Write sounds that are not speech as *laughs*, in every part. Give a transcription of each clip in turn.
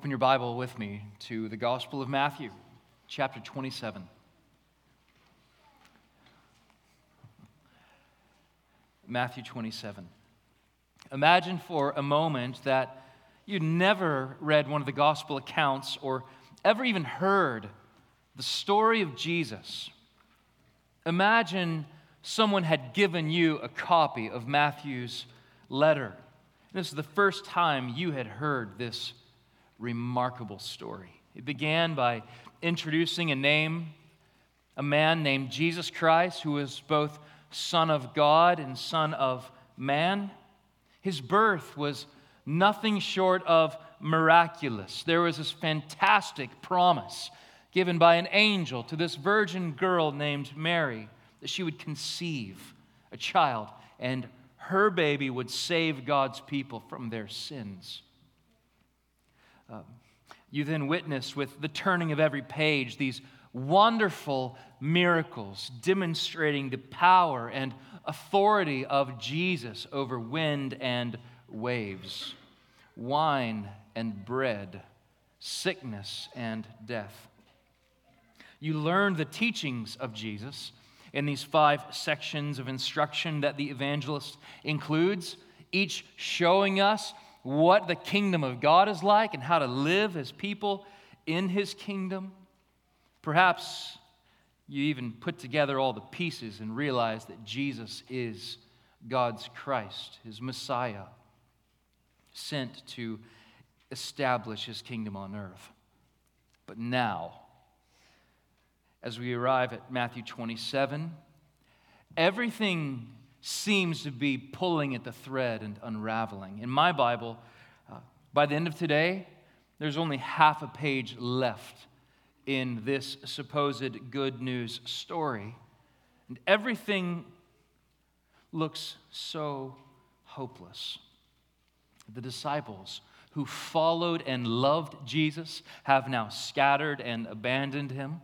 Open your Bible with me to the Gospel of Matthew, chapter 27. Matthew 27. Imagine for a moment that you'd never read one of the gospel accounts or ever even heard the story of Jesus. Imagine someone had given you a copy of Matthew's letter. This is the first time you had heard this remarkable story. It began by introducing a name, a man named Jesus Christ, who was both Son of God and Son of man. His birth was nothing short of miraculous. There was this fantastic promise given by an angel to this virgin girl named Mary that she would conceive a child and her baby would save God's people from their sins. Um, you then witness with the turning of every page these wonderful miracles demonstrating the power and authority of Jesus over wind and waves, wine and bread, sickness and death. You learn the teachings of Jesus in these five sections of instruction that the evangelist includes, each showing us what the kingdom of God is like and how to live as people in his kingdom. Perhaps you even put together all the pieces and realize that Jesus is God's Christ, his Messiah, sent to establish his kingdom on earth. But now, as we arrive at Matthew 27, everything seems to be pulling at the thread and unraveling. In my Bible, uh, by the end of today, there's only half a page left in this supposed good news story. And everything looks so hopeless. The disciples who followed and loved Jesus have now scattered and abandoned him.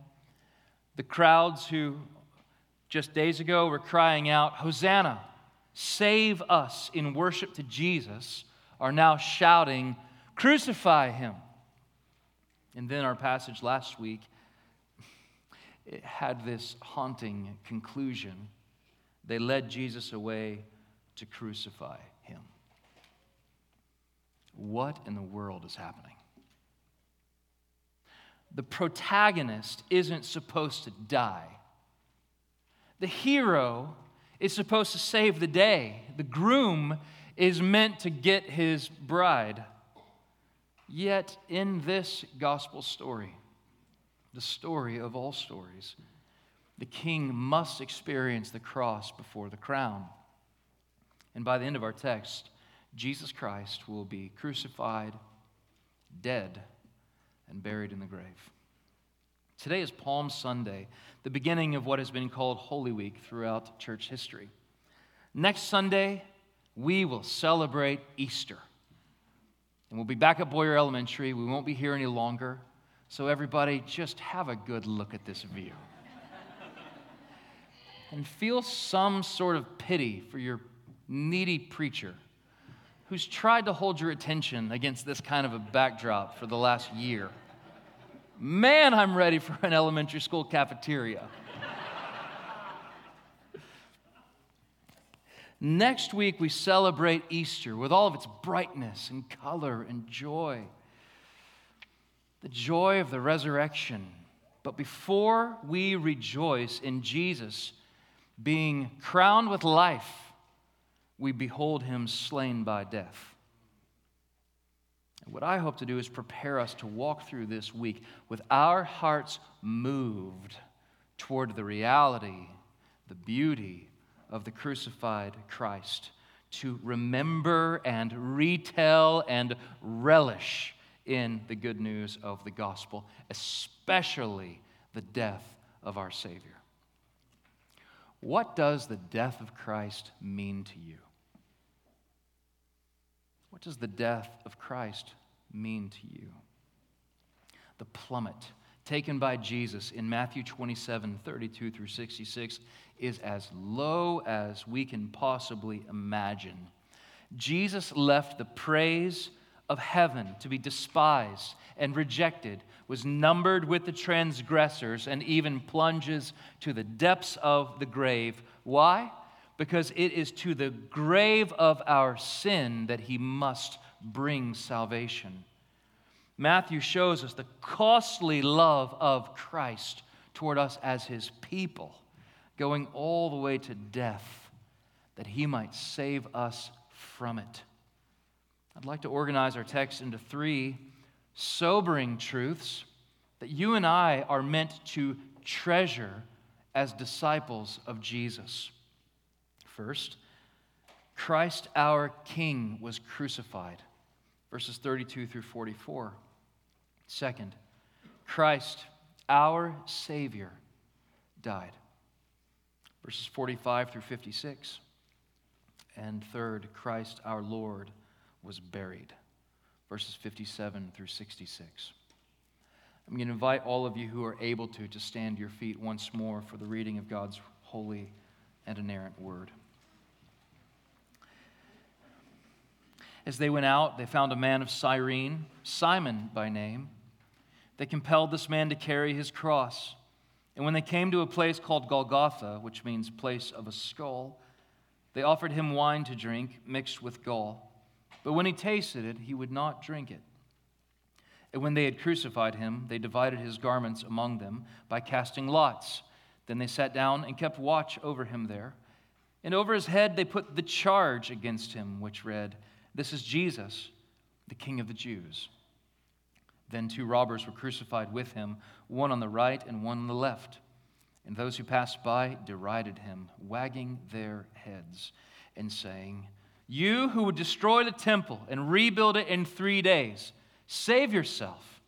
The crowds who just days ago were crying out, Hosanna, save us in worship to Jesus, are now shouting, Crucify him. And then our passage last week it had this haunting conclusion. They led Jesus away to crucify him. What in the world is happening? The protagonist isn't supposed to die. The hero is supposed to save the day. The groom is meant to get his bride. Yet, in this gospel story, the story of all stories, the king must experience the cross before the crown. And by the end of our text, Jesus Christ will be crucified, dead, and buried in the grave. Today is Palm Sunday, the beginning of what has been called Holy Week throughout church history. Next Sunday, we will celebrate Easter. And we'll be back at Boyer Elementary. We won't be here any longer. So, everybody, just have a good look at this view. *laughs* and feel some sort of pity for your needy preacher who's tried to hold your attention against this kind of a backdrop for the last year. Man, I'm ready for an elementary school cafeteria. Next week, we celebrate Easter with all of its brightness and color and joy. The joy of the resurrection. But before we rejoice in Jesus being crowned with life, we behold him slain by death. What I hope to do is prepare us to walk through this week with our hearts moved toward the reality, the beauty of the crucified Christ, to remember and retell and relish in the good news of the gospel, especially the death of our Savior. What does the death of Christ mean to you? What does the death of Christ mean to you? The plummet taken by Jesus in Matthew 27 32 through 66 is as low as we can possibly imagine. Jesus left the praise of heaven to be despised and rejected, was numbered with the transgressors, and even plunges to the depths of the grave. Why? Because it is to the grave of our sin that he must bring salvation. Matthew shows us the costly love of Christ toward us as his people, going all the way to death that he might save us from it. I'd like to organize our text into three sobering truths that you and I are meant to treasure as disciples of Jesus. First, Christ our King was crucified, verses 32 through 44. Second, Christ our Savior died, verses 45 through 56. And third, Christ our Lord was buried. Verses 57 through 66. I'm going to invite all of you who are able to to stand your feet once more for the reading of God's holy and inerrant word. As they went out, they found a man of Cyrene, Simon by name. They compelled this man to carry his cross. And when they came to a place called Golgotha, which means place of a skull, they offered him wine to drink mixed with gall. But when he tasted it, he would not drink it. And when they had crucified him, they divided his garments among them by casting lots. Then they sat down and kept watch over him there. And over his head they put the charge against him, which read, This is Jesus, the King of the Jews. Then two robbers were crucified with him, one on the right and one on the left. And those who passed by derided him, wagging their heads and saying, You who would destroy the temple and rebuild it in three days, save yourself.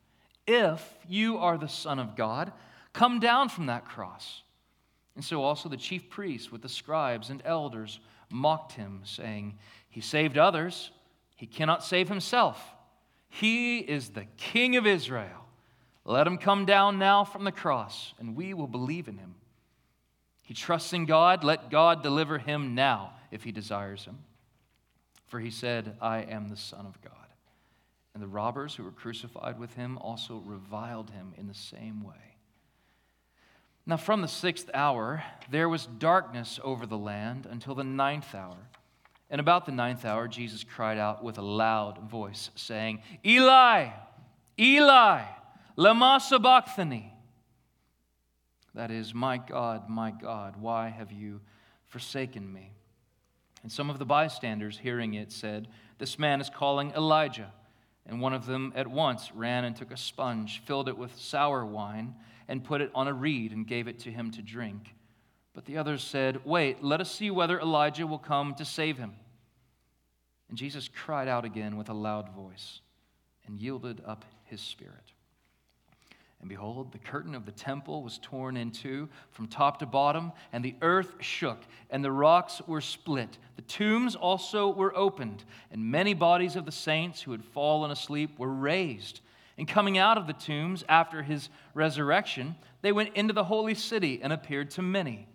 If you are the Son of God, come down from that cross. And so also the chief priests with the scribes and elders mocked him, saying, He saved others, he cannot save himself. He is the King of Israel. Let him come down now from the cross, and we will believe in him. He trusts in God. Let God deliver him now if he desires him. For he said, I am the Son of God. And the robbers who were crucified with him also reviled him in the same way. Now, from the sixth hour, there was darkness over the land until the ninth hour. And about the ninth hour, Jesus cried out with a loud voice, saying, Eli, Eli, Lama Sabachthani. That is, My God, my God, why have you forsaken me? And some of the bystanders, hearing it, said, This man is calling Elijah. And one of them at once ran and took a sponge, filled it with sour wine, and put it on a reed and gave it to him to drink. But the others said, Wait, let us see whether Elijah will come to save him. And Jesus cried out again with a loud voice and yielded up his spirit. And behold, the curtain of the temple was torn in two from top to bottom, and the earth shook, and the rocks were split. The tombs also were opened, and many bodies of the saints who had fallen asleep were raised. And coming out of the tombs after his resurrection, they went into the holy city and appeared to many.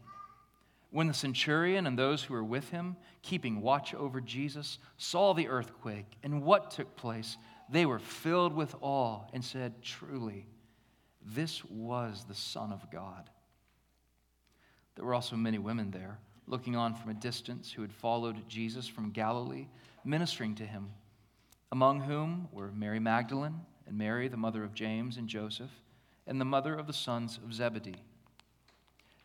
When the centurion and those who were with him, keeping watch over Jesus, saw the earthquake and what took place, they were filled with awe and said, Truly, this was the Son of God. There were also many women there, looking on from a distance, who had followed Jesus from Galilee, ministering to him, among whom were Mary Magdalene and Mary, the mother of James and Joseph, and the mother of the sons of Zebedee.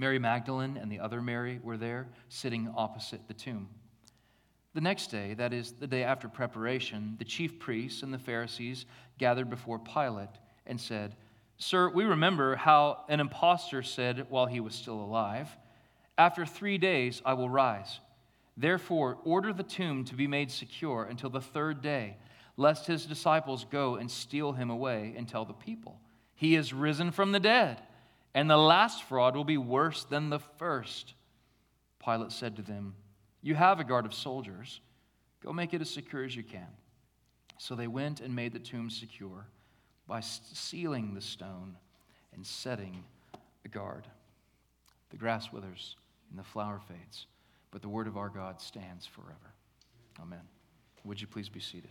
Mary Magdalene and the other Mary were there, sitting opposite the tomb. The next day, that is, the day after preparation, the chief priests and the Pharisees gathered before Pilate and said, Sir, we remember how an impostor said while he was still alive, After three days I will rise. Therefore, order the tomb to be made secure until the third day, lest his disciples go and steal him away and tell the people, He is risen from the dead, and the last fraud will be worse than the first. Pilate said to them, You have a guard of soldiers. Go make it as secure as you can. So they went and made the tomb secure by sealing the stone and setting a guard. The grass withers and the flower fades, but the word of our God stands forever. Amen. Would you please be seated?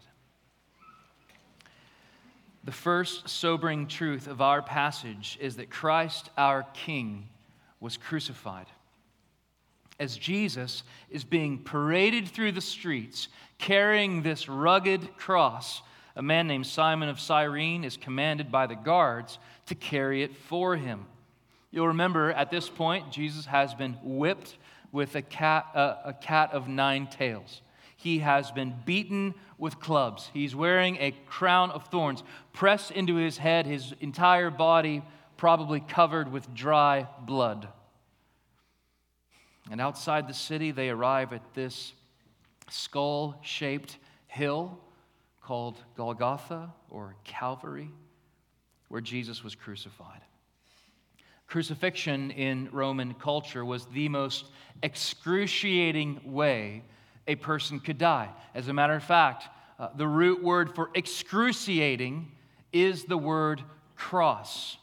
The first sobering truth of our passage is that Christ, our King, was crucified. As Jesus is being paraded through the streets carrying this rugged cross, a man named Simon of Cyrene is commanded by the guards to carry it for him. You'll remember at this point, Jesus has been whipped with a cat, uh, a cat of nine tails. He has been beaten with clubs. He's wearing a crown of thorns pressed into his head, his entire body probably covered with dry blood. And outside the city, they arrive at this skull shaped hill called Golgotha or Calvary, where Jesus was crucified. Crucifixion in Roman culture was the most excruciating way a person could die. As a matter of fact, uh, the root word for excruciating is the word cross.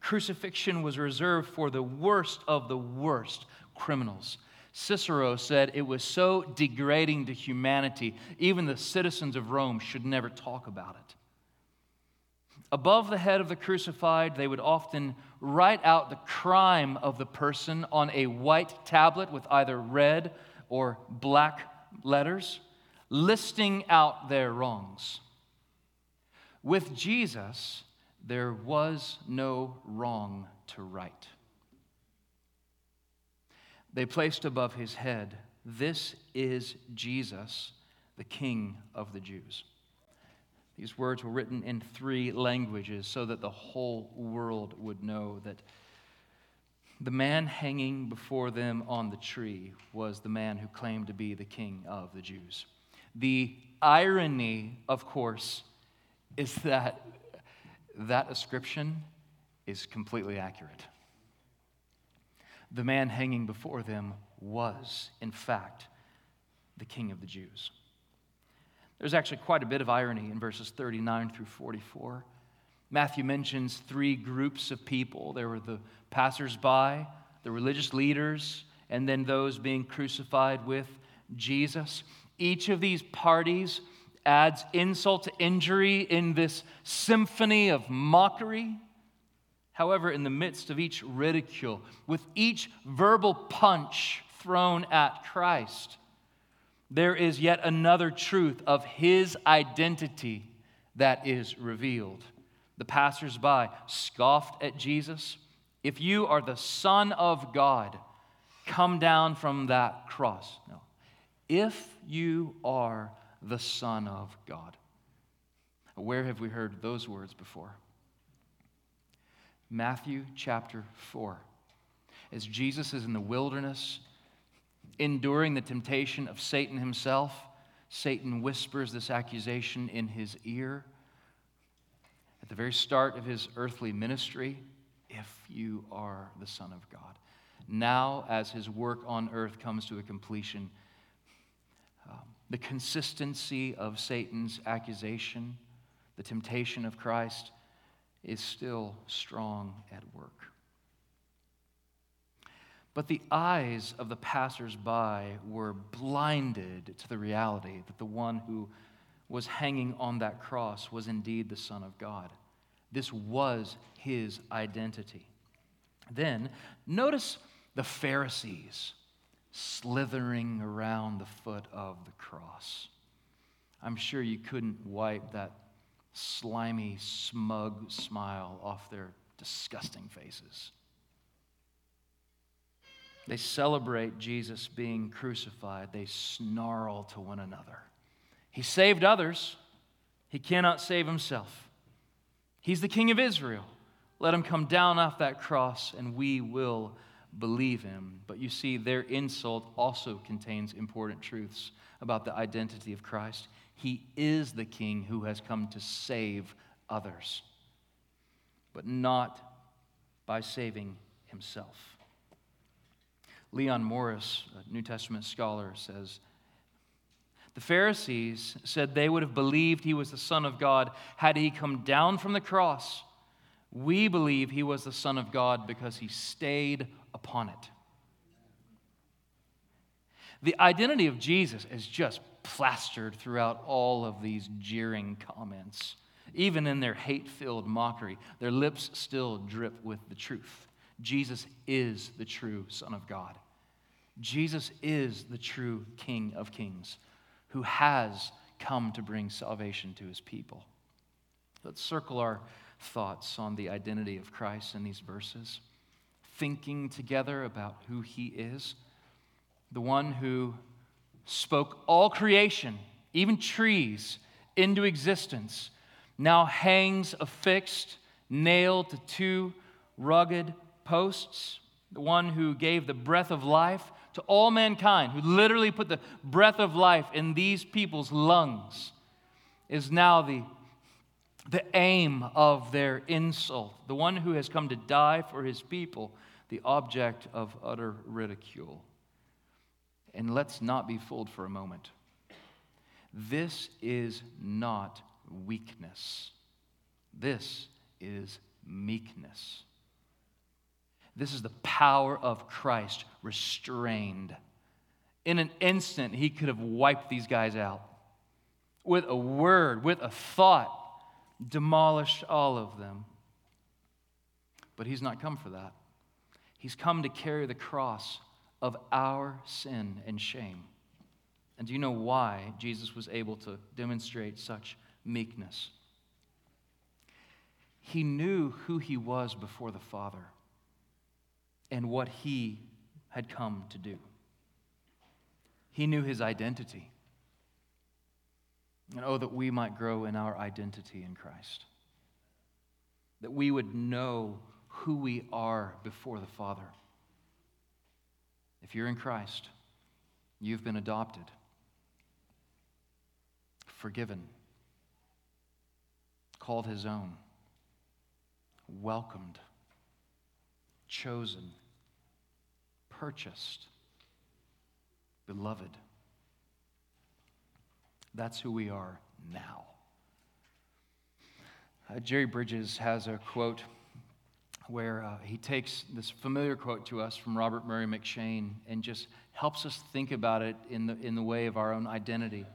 Crucifixion was reserved for the worst of the worst criminals. Cicero said it was so degrading to humanity, even the citizens of Rome should never talk about it. Above the head of the crucified, they would often write out the crime of the person on a white tablet with either red or black letters, listing out their wrongs. With Jesus, there was no wrong to right. They placed above his head, This is Jesus, the King of the Jews. These words were written in three languages so that the whole world would know that the man hanging before them on the tree was the man who claimed to be the king of the Jews. The irony, of course, is that that ascription is completely accurate. The man hanging before them was, in fact, the king of the Jews. There's actually quite a bit of irony in verses 39 through 44. Matthew mentions three groups of people there were the passersby, the religious leaders, and then those being crucified with Jesus. Each of these parties adds insult to injury in this symphony of mockery. However, in the midst of each ridicule, with each verbal punch thrown at Christ, there is yet another truth of his identity that is revealed. The passersby scoffed at Jesus. If you are the Son of God, come down from that cross. No. If you are the Son of God. Where have we heard those words before? Matthew chapter 4. As Jesus is in the wilderness, enduring the temptation of Satan himself, Satan whispers this accusation in his ear at the very start of his earthly ministry if you are the Son of God. Now, as his work on earth comes to a completion, um, the consistency of Satan's accusation, the temptation of Christ, is still strong at work. But the eyes of the passersby were blinded to the reality that the one who was hanging on that cross was indeed the Son of God. This was his identity. Then, notice the Pharisees slithering around the foot of the cross. I'm sure you couldn't wipe that slimy, smug smile off their disgusting faces. They celebrate Jesus being crucified. They snarl to one another. He saved others, he cannot save himself. He's the King of Israel. Let him come down off that cross, and we will believe him. But you see, their insult also contains important truths about the identity of Christ. He is the king who has come to save others, but not by saving himself. Leon Morris, a New Testament scholar, says the Pharisees said they would have believed he was the Son of God had he come down from the cross. We believe he was the Son of God because he stayed upon it. The identity of Jesus is just plastered throughout all of these jeering comments. Even in their hate filled mockery, their lips still drip with the truth. Jesus is the true Son of God. Jesus is the true King of Kings who has come to bring salvation to his people. Let's circle our thoughts on the identity of Christ in these verses, thinking together about who he is the one who spoke all creation, even trees, into existence, now hangs affixed, nailed to two rugged posts. The one who gave the breath of life to all mankind, who literally put the breath of life in these people's lungs, is now the, the aim of their insult. The one who has come to die for his people, the object of utter ridicule. And let's not be fooled for a moment. This is not weakness, this is meekness. This is the power of Christ restrained. In an instant, he could have wiped these guys out. With a word, with a thought, demolished all of them. But he's not come for that. He's come to carry the cross of our sin and shame. And do you know why Jesus was able to demonstrate such meekness? He knew who he was before the Father and what he had come to do. He knew his identity. And oh, that we might grow in our identity in Christ. That we would know who we are before the Father. If you're in Christ, you've been adopted, forgiven, called his own, welcomed, chosen, purchased, beloved. That's who we are now. Uh, Jerry Bridges has a quote where uh, he takes this familiar quote to us from Robert Murray M'Cheyne and just helps us think about it in the, in the way of our own identity.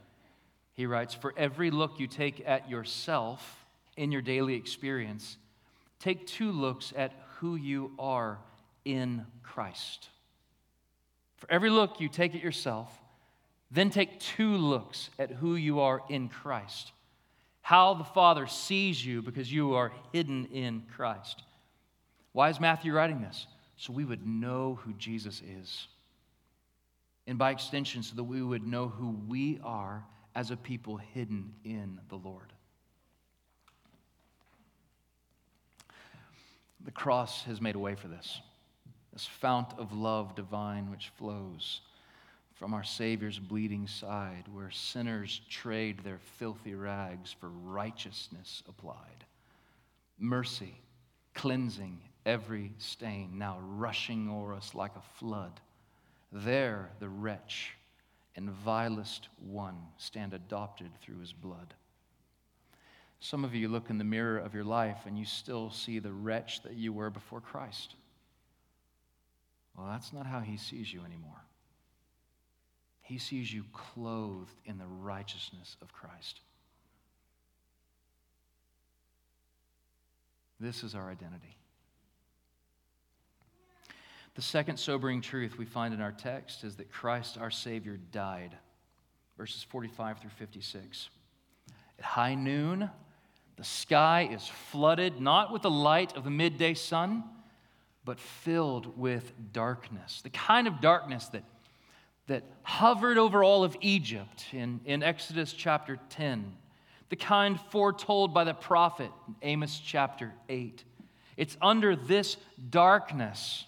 He writes For every look you take at yourself in your daily experience, take two looks at who you are in Christ. For every look you take at yourself, then take two looks at who you are in Christ. How the Father sees you because you are hidden in Christ. Why is Matthew writing this? So we would know who Jesus is. And by extension, so that we would know who we are as a people hidden in the Lord. The cross has made a way for this, this fount of love divine which flows from our Savior's bleeding side, where sinners trade their filthy rags for righteousness applied. Mercy, cleansing, every stain now rushing o'er us like a flood. There the wretch and vilest one stand adopted through his blood. Some of you look in the mirror of your life and you still see the wretch that you were before Christ. Well, that's not how he sees you anymore. He sees you clothed in the righteousness of Christ. This is our identity. The second sobering truth we find in our text is that Christ, our Savior, died. Verses 45 through 56. At high noon, the sky is flooded not with the light of the midday sun, but filled with darkness. The kind of darkness that, that hovered over all of Egypt in, in Exodus chapter 10, the kind foretold by the prophet Amos chapter 8. It's under this darkness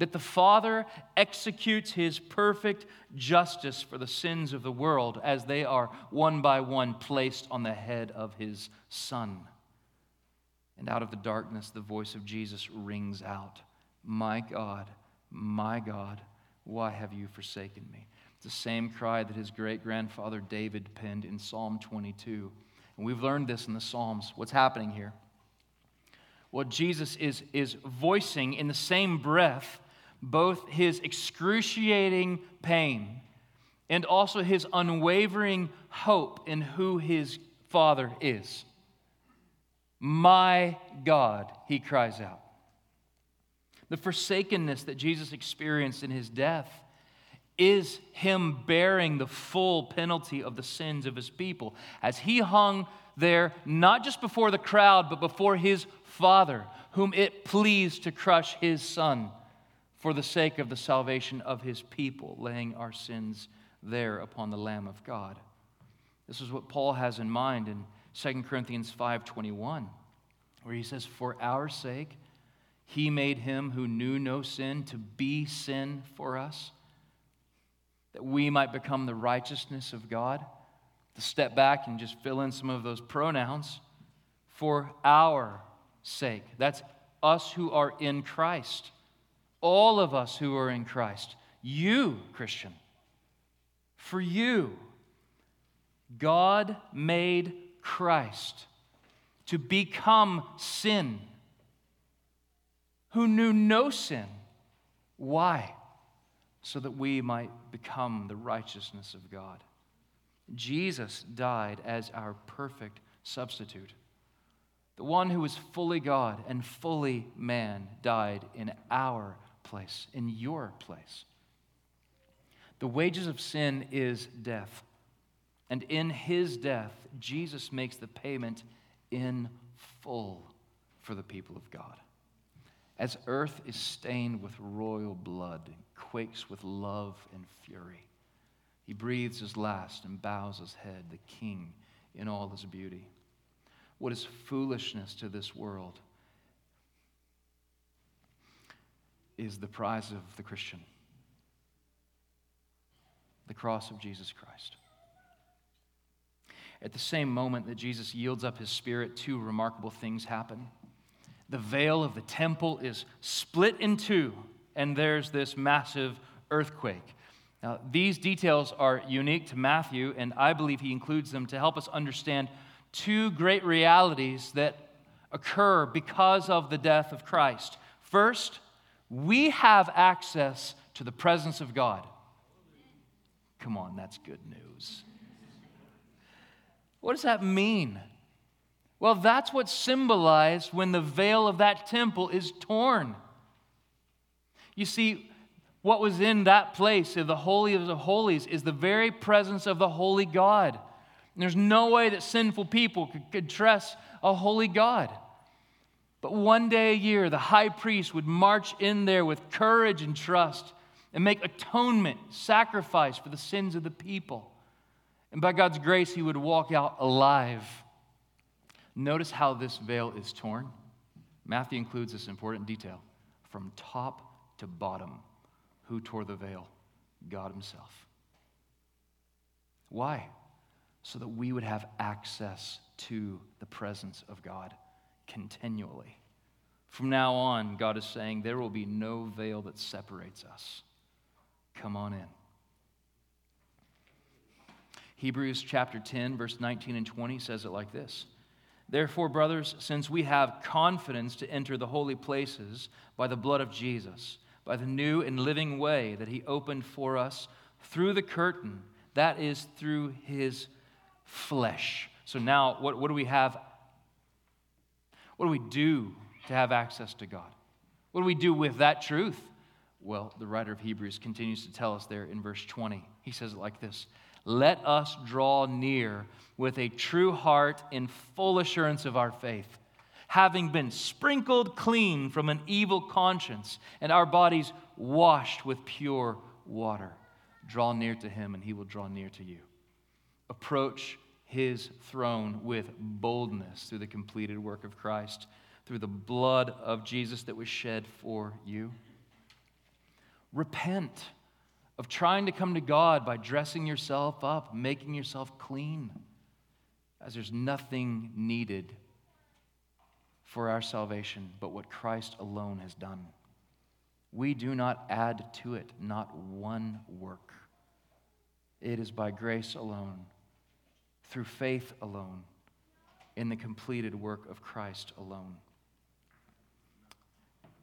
that the Father executes his perfect justice for the sins of the world as they are one by one placed on the head of his Son. And out of the darkness, the voice of Jesus rings out My God, my God, why have you forsaken me? It's the same cry that his great grandfather David penned in Psalm 22. And we've learned this in the Psalms. What's happening here? What Jesus is, is voicing in the same breath both his excruciating pain and also his unwavering hope in who his Father is. My God, he cries out. The forsakenness that Jesus experienced in his death is him bearing the full penalty of the sins of his people as he hung there, not just before the crowd, but before his Father, whom it pleased to crush his Son for the sake of the salvation of his people, laying our sins there upon the Lamb of God. This is what Paul has in mind in 2 Corinthians 5:21, where he says, "For our sake he made him who knew no sin to be sin for us, that we might become the righteousness of God." To step back and just fill in some of those pronouns, for our sake. That's us who are in Christ all of us who are in Christ. You, Christian, for you, God made Christ to become sin, who knew no sin. Why? So that we might become the righteousness of God. Jesus died as our perfect substitute. The one who was fully God and fully man died in our place, in your place. The wages of sin is death. And in his death, Jesus makes the payment in full for the people of God. As earth is stained with royal blood and quakes with love and fury, he breathes his last and bows his head, the king in all his beauty. What is foolishness to this world is the prize of the Christian the cross of Jesus Christ. At the same moment that Jesus yields up his spirit, two remarkable things happen. The veil of the temple is split in two, and there's this massive earthquake. Now, these details are unique to Matthew, and I believe he includes them to help us understand two great realities that occur because of the death of Christ. First, we have access to the presence of God. Come on, that's good news. What does that mean? Well, that's what's symbolized when the veil of that temple is torn. You see, what was in that place of the Holy of the Holies is the very presence of the Holy God. And there's no way that sinful people could, could trust a holy God. But one day a year, the high priest would march in there with courage and trust and make atonement, sacrifice for the sins of the people. And by God's grace, he would walk out alive. Notice how this veil is torn. Matthew includes this important detail from top to bottom. Who tore the veil? God Himself. Why? So that we would have access to the presence of God continually. From now on, God is saying, there will be no veil that separates us. Come on in. Hebrews chapter 10, verse 19 and 20 says it like this Therefore, brothers, since we have confidence to enter the holy places by the blood of Jesus, by the new and living way that he opened for us through the curtain, that is, through his flesh. So now, what, what do we have what do we do to have access to God? What do we do with that truth? Well, the writer of Hebrews continues to tell us there in verse 20. He says it like this Let us draw near with a true heart in full assurance of our faith, having been sprinkled clean from an evil conscience and our bodies washed with pure water. Draw near to him, and he will draw near to you. Approach his throne with boldness through the completed work of Christ, through the blood of Jesus that was shed for you. Repent of trying to come to God by dressing yourself up, making yourself clean, as there's nothing needed for our salvation but what Christ alone has done. We do not add to it, not one work. It is by grace alone, through faith alone, in the completed work of Christ alone.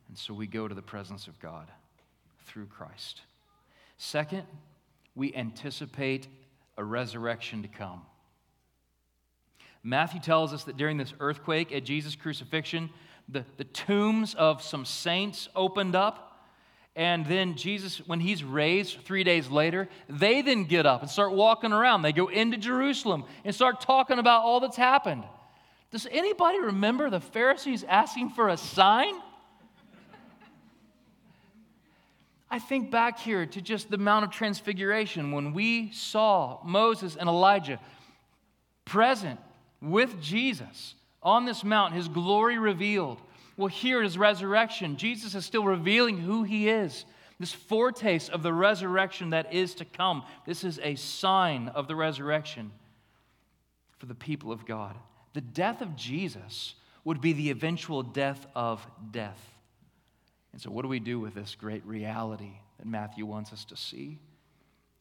And so we go to the presence of God through Christ. Second, we anticipate a resurrection to come. Matthew tells us that during this earthquake at Jesus' crucifixion, the, the tombs of some saints opened up. And then Jesus, when he's raised three days later, they then get up and start walking around. They go into Jerusalem and start talking about all that's happened. Does anybody remember the Pharisees asking for a sign? I think back here to just the Mount of Transfiguration when we saw Moses and Elijah present with Jesus on this mount, his glory revealed. Well, here at his resurrection, Jesus is still revealing who he is. This foretaste of the resurrection that is to come. This is a sign of the resurrection for the people of God. The death of Jesus would be the eventual death of death. And so, what do we do with this great reality that Matthew wants us to see?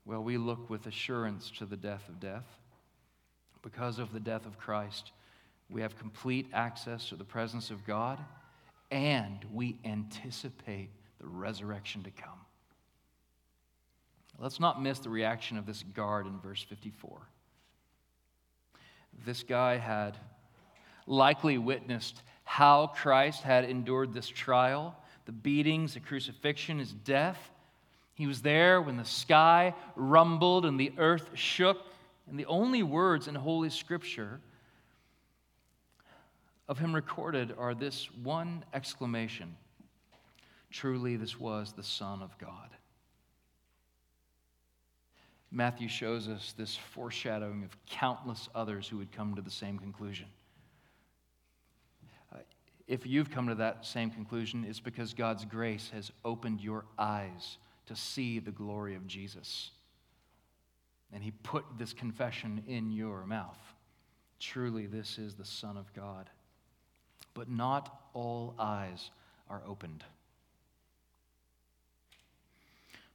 Well, we look with assurance to the death of death. Because of the death of Christ, we have complete access to the presence of God, and we anticipate the resurrection to come. Let's not miss the reaction of this guard in verse 54. This guy had likely witnessed how Christ had endured this trial the beatings, the crucifixion, his death. He was there when the sky rumbled and the earth shook. And the only words in Holy Scripture of him recorded are this one exclamation Truly, this was the Son of God. Matthew shows us this foreshadowing of countless others who would come to the same conclusion uh, if you've come to that same conclusion, it's because God's grace has opened your eyes to see the glory of Jesus. And He put this confession in your mouth. Truly, this is the Son of God. But not all eyes are opened.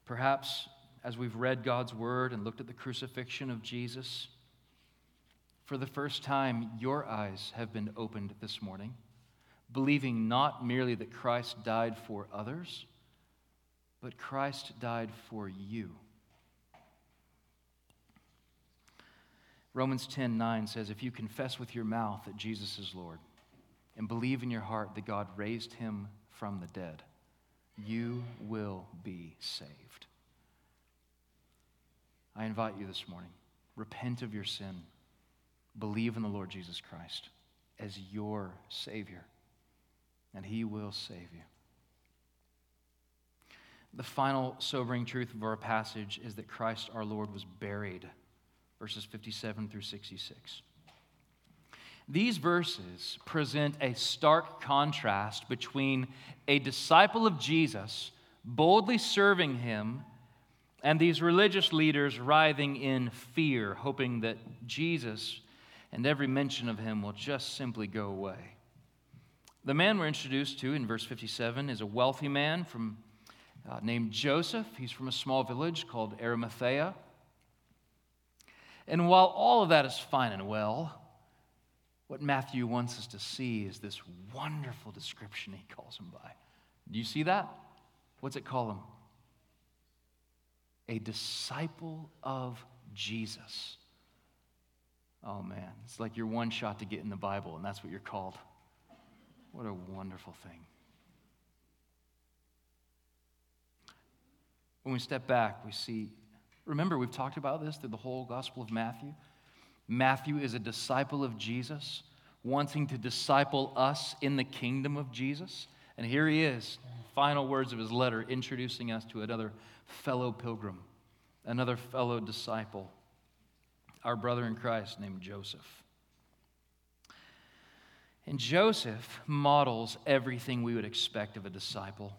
Perhaps as we've read God's word and looked at the crucifixion of Jesus, for the first time, your eyes have been opened this morning believing not merely that Christ died for others, but Christ died for you. Romans 10 9 says, If you confess with your mouth that Jesus is Lord and believe in your heart that God raised him from the dead, you will be saved. I invite you this morning, repent of your sin, believe in the Lord Jesus Christ as your Savior and he will save you. The final sobering truth of our passage is that Christ our Lord was buried, verses 57 through 66. These verses present a stark contrast between a disciple of Jesus boldly serving him and these religious leaders writhing in fear, hoping that Jesus and every mention of him will just simply go away. The man we're introduced to in verse 57 is a wealthy man from, uh, named Joseph. He's from a small village called Arimathea. And while all of that is fine and well, what Matthew wants us to see is this wonderful description he calls him by. Do you see that? What's it call him? A disciple of Jesus. Oh man, it's like your one shot to get in the Bible, and that's what you're called. What a wonderful thing. When we step back, we see, remember, we've talked about this through the whole Gospel of Matthew. Matthew is a disciple of Jesus, wanting to disciple us in the kingdom of Jesus. And here he is, final words of his letter, introducing us to another fellow pilgrim, another fellow disciple, our brother in Christ named Joseph. And Joseph models everything we would expect of a disciple.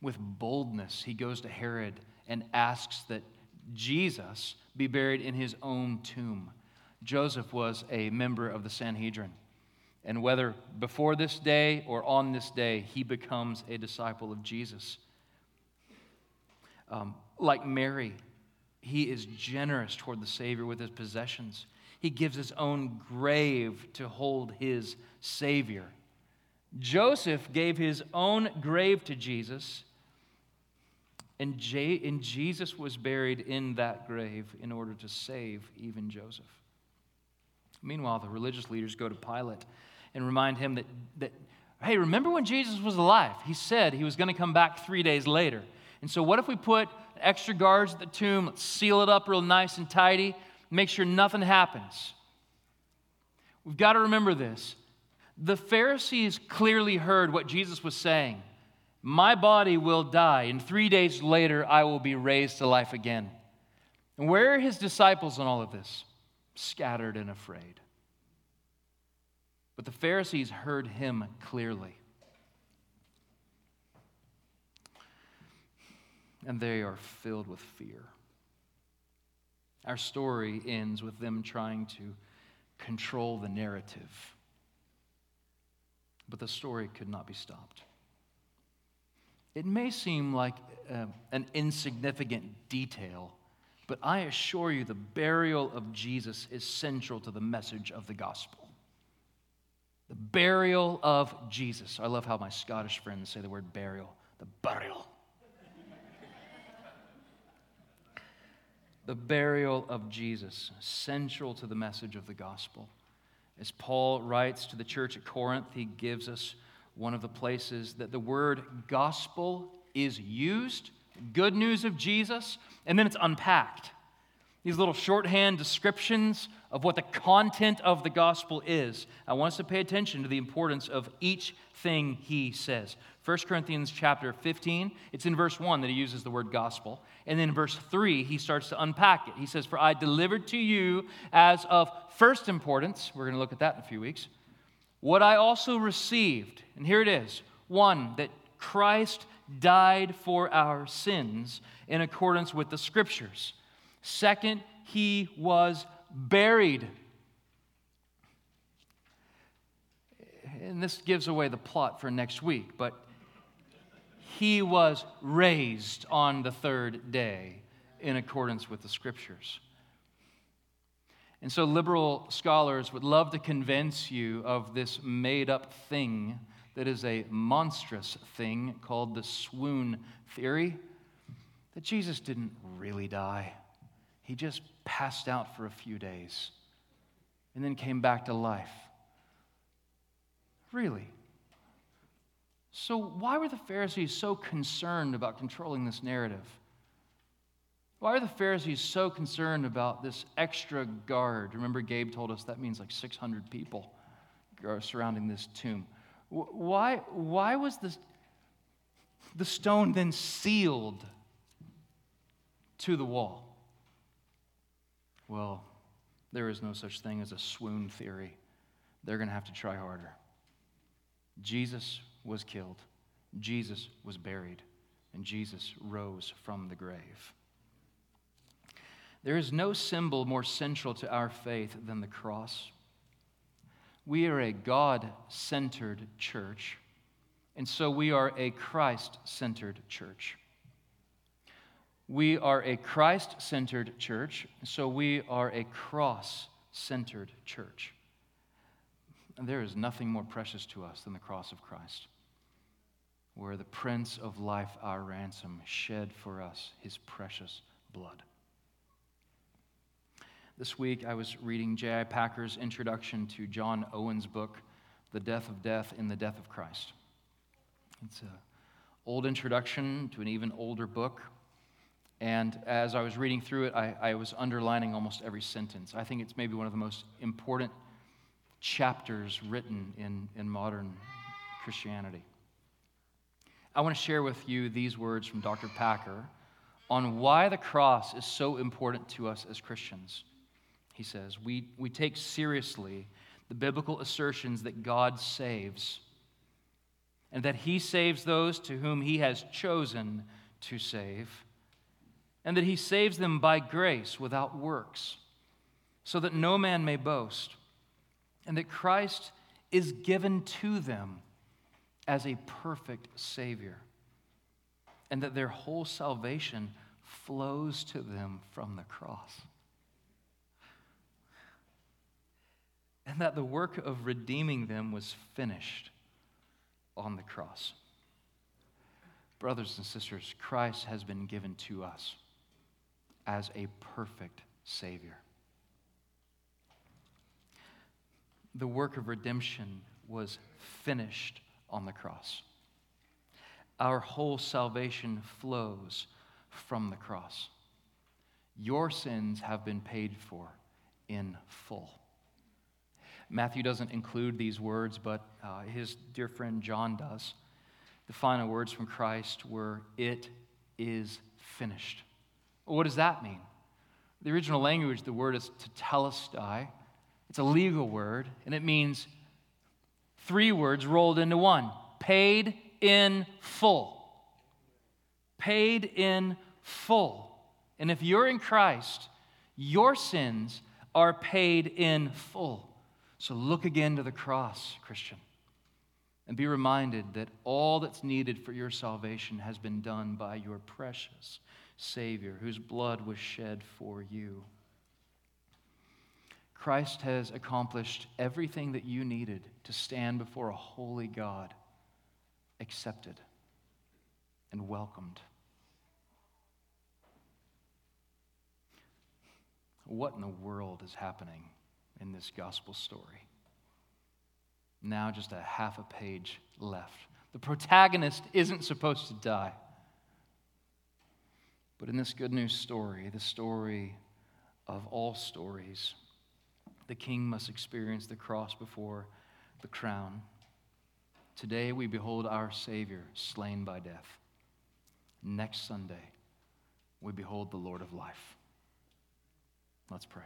with boldness, he goes to Herod and asks that Jesus be buried in his own tomb. Joseph was a member of the Sanhedrin. And whether before this day or on this day, he becomes a disciple of Jesus. Um, like Mary, he is generous toward the Savior with his possessions. He gives his own grave to hold his Savior. Joseph gave his own grave to Jesus, and, J- and Jesus was buried in that grave in order to save even Joseph. Meanwhile, the religious leaders go to Pilate and remind him that, that hey, remember when Jesus was alive? He said he was going to come back three days later. And so, what if we put extra guards at the tomb, let's seal it up real nice and tidy, make sure nothing happens? We've got to remember this. The Pharisees clearly heard what Jesus was saying My body will die, and three days later I will be raised to life again. And where are his disciples in all of this? Scattered and afraid. But the Pharisees heard him clearly. And they are filled with fear. Our story ends with them trying to control the narrative. But the story could not be stopped. It may seem like uh, an insignificant detail, but I assure you the burial of Jesus is central to the message of the gospel the burial of Jesus. I love how my Scottish friends say the word burial, the burial. the burial of Jesus, central to the message of the gospel. As Paul writes to the church at Corinth, he gives us one of the places that the word gospel is used, good news of Jesus, and then it's unpacked. These little shorthand descriptions of what the content of the gospel is. I want us to pay attention to the importance of each thing he says. 1 Corinthians chapter 15, it's in verse 1 that he uses the word gospel. And then in verse 3, he starts to unpack it. He says, For I delivered to you as of first importance, we're going to look at that in a few weeks, what I also received. And here it is one, that Christ died for our sins in accordance with the scriptures Second, he was buried. And this gives away the plot for next week, but he was raised on the third day in accordance with the scriptures. And so, liberal scholars would love to convince you of this made up thing that is a monstrous thing called the swoon theory that Jesus didn't really die. He just passed out for a few days and then came back to life. Really? So, why were the Pharisees so concerned about controlling this narrative? Why are the Pharisees so concerned about this extra guard? Remember, Gabe told us that means like 600 people surrounding this tomb. Why, why was this, the stone then sealed to the wall? Well, there is no such thing as a swoon theory. They're going to have to try harder. Jesus was killed, Jesus was buried, and Jesus rose from the grave. There is no symbol more central to our faith than the cross. We are a God centered church, and so we are a Christ centered church. We are a Christ centered church, so we are a cross centered church. There is nothing more precious to us than the cross of Christ, where the Prince of Life, our ransom, shed for us his precious blood. This week I was reading J.I. Packer's introduction to John Owen's book, The Death of Death in the Death of Christ. It's an old introduction to an even older book and as I was reading through it, I, I, was underlining almost every sentence. I think it's maybe one of the most important chapters written in, in modern Christianity. I want to share with you these words from Dr. Packer on why the cross is so important to us as Christians. He says, We, we take seriously the biblical assertions that God saves and that he saves those to whom he has chosen to save, and that he saves them by grace without works, so that no man may boast, and that Christ is given to them as a perfect Savior, and that their whole salvation flows to them from the cross. And that the work of redeeming them was finished on the cross. Brothers and sisters, Christ has been given to us as a perfect Savior. The work of redemption was finished on the cross. Our whole salvation flows from the cross. Your sins have been paid for in full. Matthew doesn't include these words, but uh, his dear friend John does. The final words from Christ were, It is finished. Well, what does that mean? The original language, the word is tetelestai. It's a legal word, and it means three words rolled into one paid in full. Paid in full. And if you're in Christ, your sins are paid in full. So look again to the cross, Christian, and be reminded that all that's needed for your salvation has been done by your precious Savior, whose blood was shed for you. Christ has accomplished everything that you needed to stand before a holy God, accepted and welcomed. What in the world is happening in this gospel story. Now, just a half a page left. The protagonist isn't supposed to die. But in this good news story, the story of all stories, the king must experience the cross before the crown. Today we behold our Savior slain by death. Next Sunday, we behold the Lord of life. Let's pray.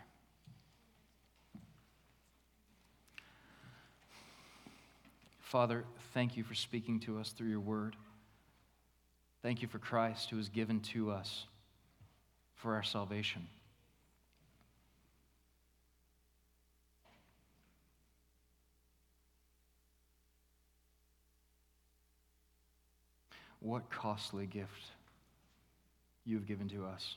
Father, thank you for speaking to us through your word. Thank you for Christ who was given to us for our salvation. What costly gift you have given to us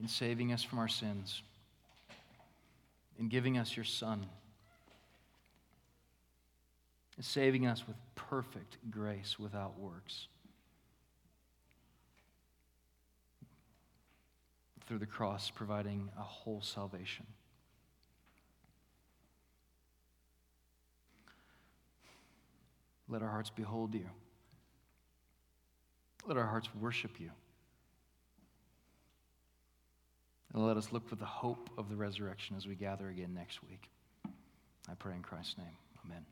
in saving us from our sins, in giving us your Son saving us with perfect grace without works. Through the cross, providing a whole salvation. Let our hearts behold you. Let our hearts worship you. And let us look for the hope of the resurrection as we gather again next week. I pray in Christ's name. Amen.